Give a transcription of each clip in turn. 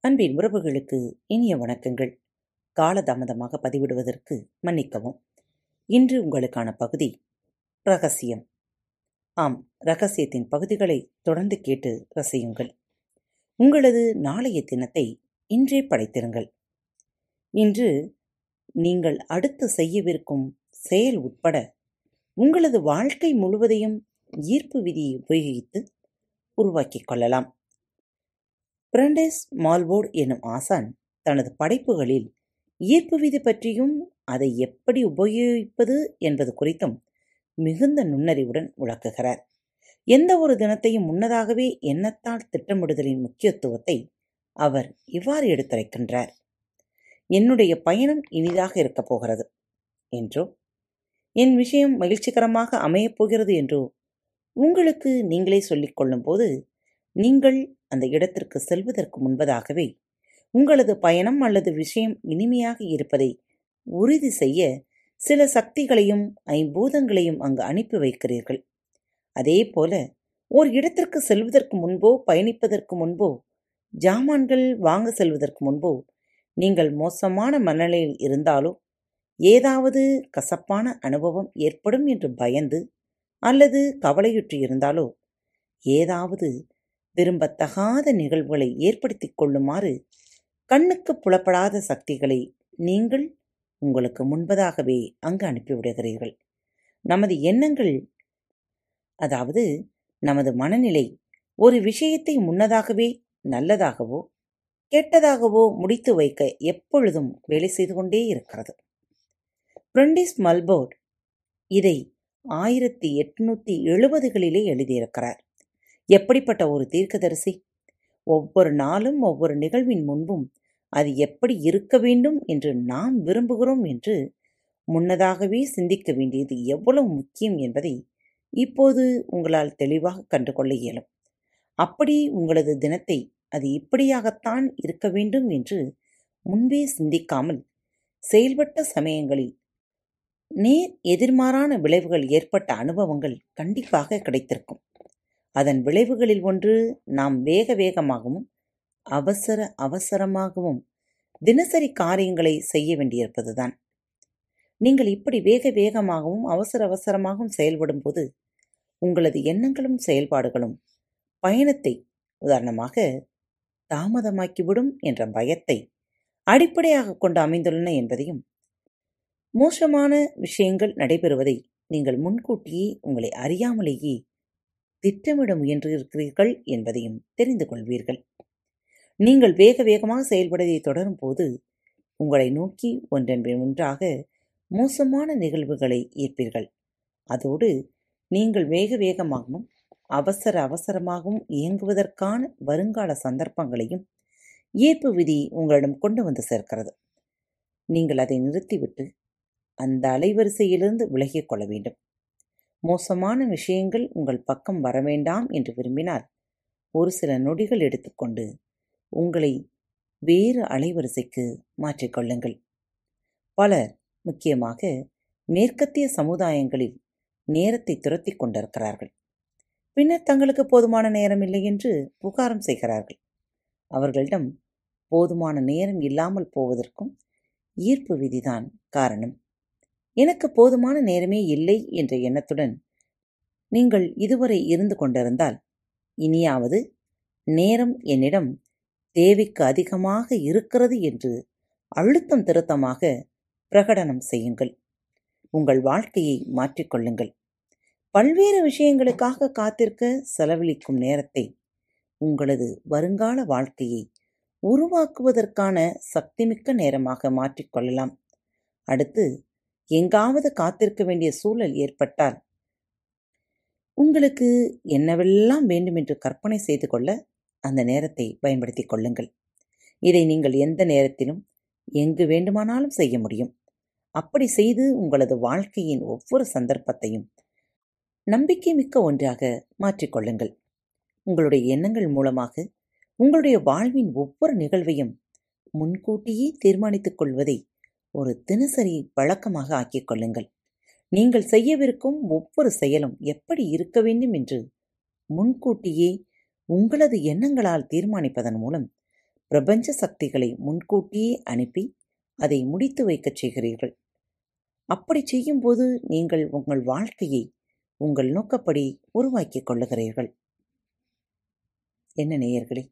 அன்பின் உறவுகளுக்கு இனிய வணக்கங்கள். காலதாமதமாக பதிவிடுவதற்கு மன்னிக்கவும். இன்று உங்களுக்கான பகுதி ரகசியம். ஆம் ரகசியத்தின் பகுதிகளை தொடர்ந்து கேட்டு ரசியுங்கள். உங்களது நாளைய தினத்தை இன்றே படைத்திருங்கள். இன்று நீங்கள் அடுத்து செய்யவிருக்கும் செயல் உட்பட உங்களது வாழ்க்கை முழுவதையும் ஈர்ப்பு விதியை உபயோகித்து உருவாக்கிக் கொள்ளலாம். பிரண்டேஸ் மால்போர்ட் எனும் ஆசான் தனது படைப்புகளில் ஈர்ப்பு விதி பற்றியும் அதை எப்படி உபயோகிப்பது என்பது குறித்தும் மிகுந்த நுண்ணறிவுடன் விளக்குகிறார். எந்த ஒரு தினத்தையும் முன்னதாகவே எண்ணத்தால் திட்டமிடுதலின் முக்கியத்துவத்தை அவர் இவ்வாறு எடுத்துரைக்கின்றார். என்னுடைய பயணம் இனிதாக இருக்கப் போகிறது என்றோ என் விஷயம் மகிழ்ச்சிகரமாக அமையப் போகிறது என்றோ உங்களுக்கு நீங்களே சொல்லிக் கொள்ளும்போது நீங்கள் அந்த இடத்திற்கு செல்வதற்கு முன்பதாகவே உங்களது பயணம் அல்லது விஷயம் இனிமையாக இருப்பதை உறுதி செய்ய சில சக்திகளையும் ஐம்பூதங்களையும் அங்கு அனுப்பி வைக்கிறீர்கள். அதே போல ஓர் இடத்திற்கு செல்வதற்கு முன்போ பயணிப்பதற்கு முன்போ ஜாமான்கள் வாங்க செல்வதற்கு முன்போ நீங்கள் மோசமான மனநிலையில் இருந்தாலோ ஏதாவது கசப்பான அனுபவம் ஏற்படும் என்று பயந்து அல்லது கவலையுற்று இருந்தாலோ ஏதாவது விரும்பத்தகாத நிகழ்வுகளை ஏற்படுத்திக் கொள்ளுமாறு கண்ணுக்கு புலப்படாத சக்திகளை நீங்கள் உங்களுக்கு முன்பதாகவே அங்கு அனுப்பிவிடுகிறீர்கள் நமது எண்ணங்கள் அதாவது நமது மனநிலை ஒரு விஷயத்தை முன்னதாகவே நல்லதாகவோ கெட்டதாகவோ முடித்து வைக்க எப்பொழுதும் வேலை செய்து கொண்டே இருக்கிறது. பிரண்டிஸ் மல்போர்ட் இதை ஆயிரத்தி எட்நூத்தி எழுபதுகளிலே எழுதியிருக்கிறார். எப்படிப்பட்ட ஒரு தீர்க்கதரிசி? ஒவ்வொரு நாளும் ஒவ்வொரு நிகழ்வின் முன்பும் அது எப்படி இருக்க வேண்டும் என்று நாம் விரும்புகிறோம் என்று முன்னதாகவே சிந்திக்க வேண்டியது எவ்வளவு முக்கியம் என்பதை இப்போது உங்களால் தெளிவாக கண்டுகொள்ள இயலும். அப்படி உங்களது தினத்தை அது இப்படியாகத்தான் இருக்க வேண்டும் என்று முன்பே சிந்திக்காமல் செயல்பட்ட சமயங்களில் நேர் எதிர்மாறான விளைவுகள் ஏற்பட்ட அனுபவங்கள் கண்டிப்பாக கிடைத்திருக்கும். அதன் விளைவுகளில் ஒன்று நாம் வேக வேகமாகவும் அவசர அவசரமாகவும் தினசரி காரியங்களை செய்ய வேண்டியிருப்பதுதான். நீங்கள் இப்படி வேக வேகமாகவும் அவசர அவசரமாகவும் செயல்படும் போது உங்களது எண்ணங்களும் செயல்பாடுகளும் பயணத்தை உதாரணமாக தாமதமாக்கிவிடும் என்ற பயத்தை அடிப்படையாக கொண்டு அமைந்துள்ளன என்பதையும் மோசமான விஷயங்கள் நடைபெறுவதை நீங்கள் முன்கூட்டியே உங்களை அறியாமலேயே திட்டமிட முயன்றிருக்கிறீர்கள் என்பதையும் தெரிந்து கொள்வீர்கள். நீங்கள் வேக வேகமாக செயல்படுவதை தொடரும் போது உங்களை நோக்கி ஒன்றன் ஒன்றாக மோசமான நிகழ்வுகளை ஈர்ப்பீர்கள். அதோடு நீங்கள் வேக வேகமாகவும் அவசர அவசரமாகவும் இயங்குவதற்கான வருங்கால சந்தர்ப்பங்களையும் ஈர்ப்பு விதி உங்களிடம் கொண்டு வந்து சேர்க்கிறது. நீங்கள் அதை நிறுத்திவிட்டு அந்த அலைவரிசையிலிருந்து விலகிக் கொள்ள வேண்டும். மோசமான விஷயங்கள் உங்கள் பக்கம் வரவேண்டாம் என்று விரும்பினால் ஒரு சில நொடிகள் எடுத்துக்கொண்டு உங்களை வேறு அலைவரிசைக்கு மாற்றிக்கொள்ளுங்கள் பலர் முக்கியமாக மேற்கத்திய சமுதாயங்களில் நேரத்தை துரத்தி கொண்டிருக்கிறார்கள். பின்னர் தங்களுக்கு போதுமான நேரம் இல்லை என்று புகாரம் செய்கிறார்கள். அவர்களிடம் போதுமான நேரம் இல்லாமல் போவதற்கும் ஈர்ப்பு விதிதான் காரணம். எனக்கு போதுமான நேரமே இல்லை என்ற எண்ணத்துடன் நீங்கள் இதுவரை இருந்து கொண்டிருந்தால் இனியாவது நேரம் என்னிடம் தேவைக்கு அதிகமாக இருக்கிறது என்று அழுத்தம் திருத்தமாக பிரகடனம் செய்யுங்கள். உங்கள் வாழ்க்கையை மாற்றிக்கொள்ளுங்கள் பல்வேறு விஷயங்களுக்காக காத்திருக்க செலவழிக்கும் நேரத்தை உங்களது வருங்கால வாழ்க்கையை உருவாக்குவதற்கான சக்திமிக்க நேரமாக மாற்றிக்கொள்ளலாம் அடுத்து எங்காவது காத்திருக்க வேண்டிய சூழல் ஏற்பட்டால் உங்களுக்கு என்னவெல்லாம் வேண்டுமென்று கற்பனை செய்து கொள்ள அந்த நேரத்தை பயன்படுத்திக் கொள்ளுங்கள். இதை நீங்கள் எந்த நேரத்திலும் எங்கு வேண்டுமானாலும் செய்ய முடியும். அப்படி செய்து உங்களது வாழ்க்கையின் ஒவ்வொரு சந்தர்ப்பத்தையும் நம்பிக்கை மிக்க ஒன்றாக மாற்றிக்கொள்ளுங்கள் உங்களுடைய எண்ணங்கள் மூலமாக உங்களுடைய வாழ்வின் ஒவ்வொரு நிகழ்வையும் முன்கூட்டியே தீர்மானித்துக் கொள்வதை ஒரு தினசரி பழக்கமாக ஆக்கிக் கொள்ளுங்கள். நீங்கள் செய்யவிருக்கும் ஒவ்வொரு செயலும் எப்படி இருக்க வேண்டும் என்று முன்கூட்டியே உங்களது எண்ணங்களால் தீர்மானிப்பதன் மூலம் பிரபஞ்ச சக்திகளை முன்கூட்டியே அனுப்பி அதை முடித்து வைக்கச் செய்கிறீர்கள். அப்படி செய்யும்போது நீங்கள் உங்கள் வாழ்க்கையை உங்கள் நோக்கப்படி உருவாக்கிக் கொள்ளுகிறீர்கள். என்ன நேயர்களே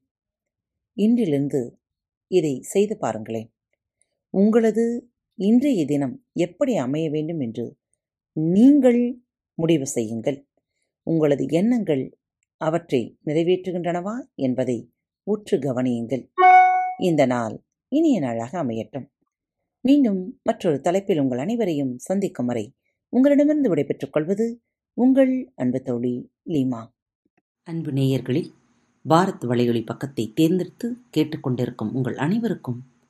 இன்றிலிருந்து இதை செய்து பாருங்களேன். உங்களது இன்றைய தினம் எப்படி அமைய வேண்டும் என்று நீங்கள் முடிவு செய்யுங்கள். உங்களது எண்ணங்கள் அவற்றை நிறைவேற்றுகின்றனவா என்பதை உற்று கவனியுங்கள். இந்த நாள் இனிய நாளாக அமையட்டும். மீண்டும் மற்றொரு தலைப்பில் உங்கள் அனைவரையும் சந்திக்கும் வரை உங்களிடமிருந்து விடைபெற்றுக் கொள்வது உங்கள் அன்பு தோழி லீமா. அன்பு நேயர்களில் பாரத் வலையொலி பக்கத்தை தேர்ந்தெடுத்து கேட்டுக்கொண்டிருக்கும் உங்கள் அனைவருக்கும்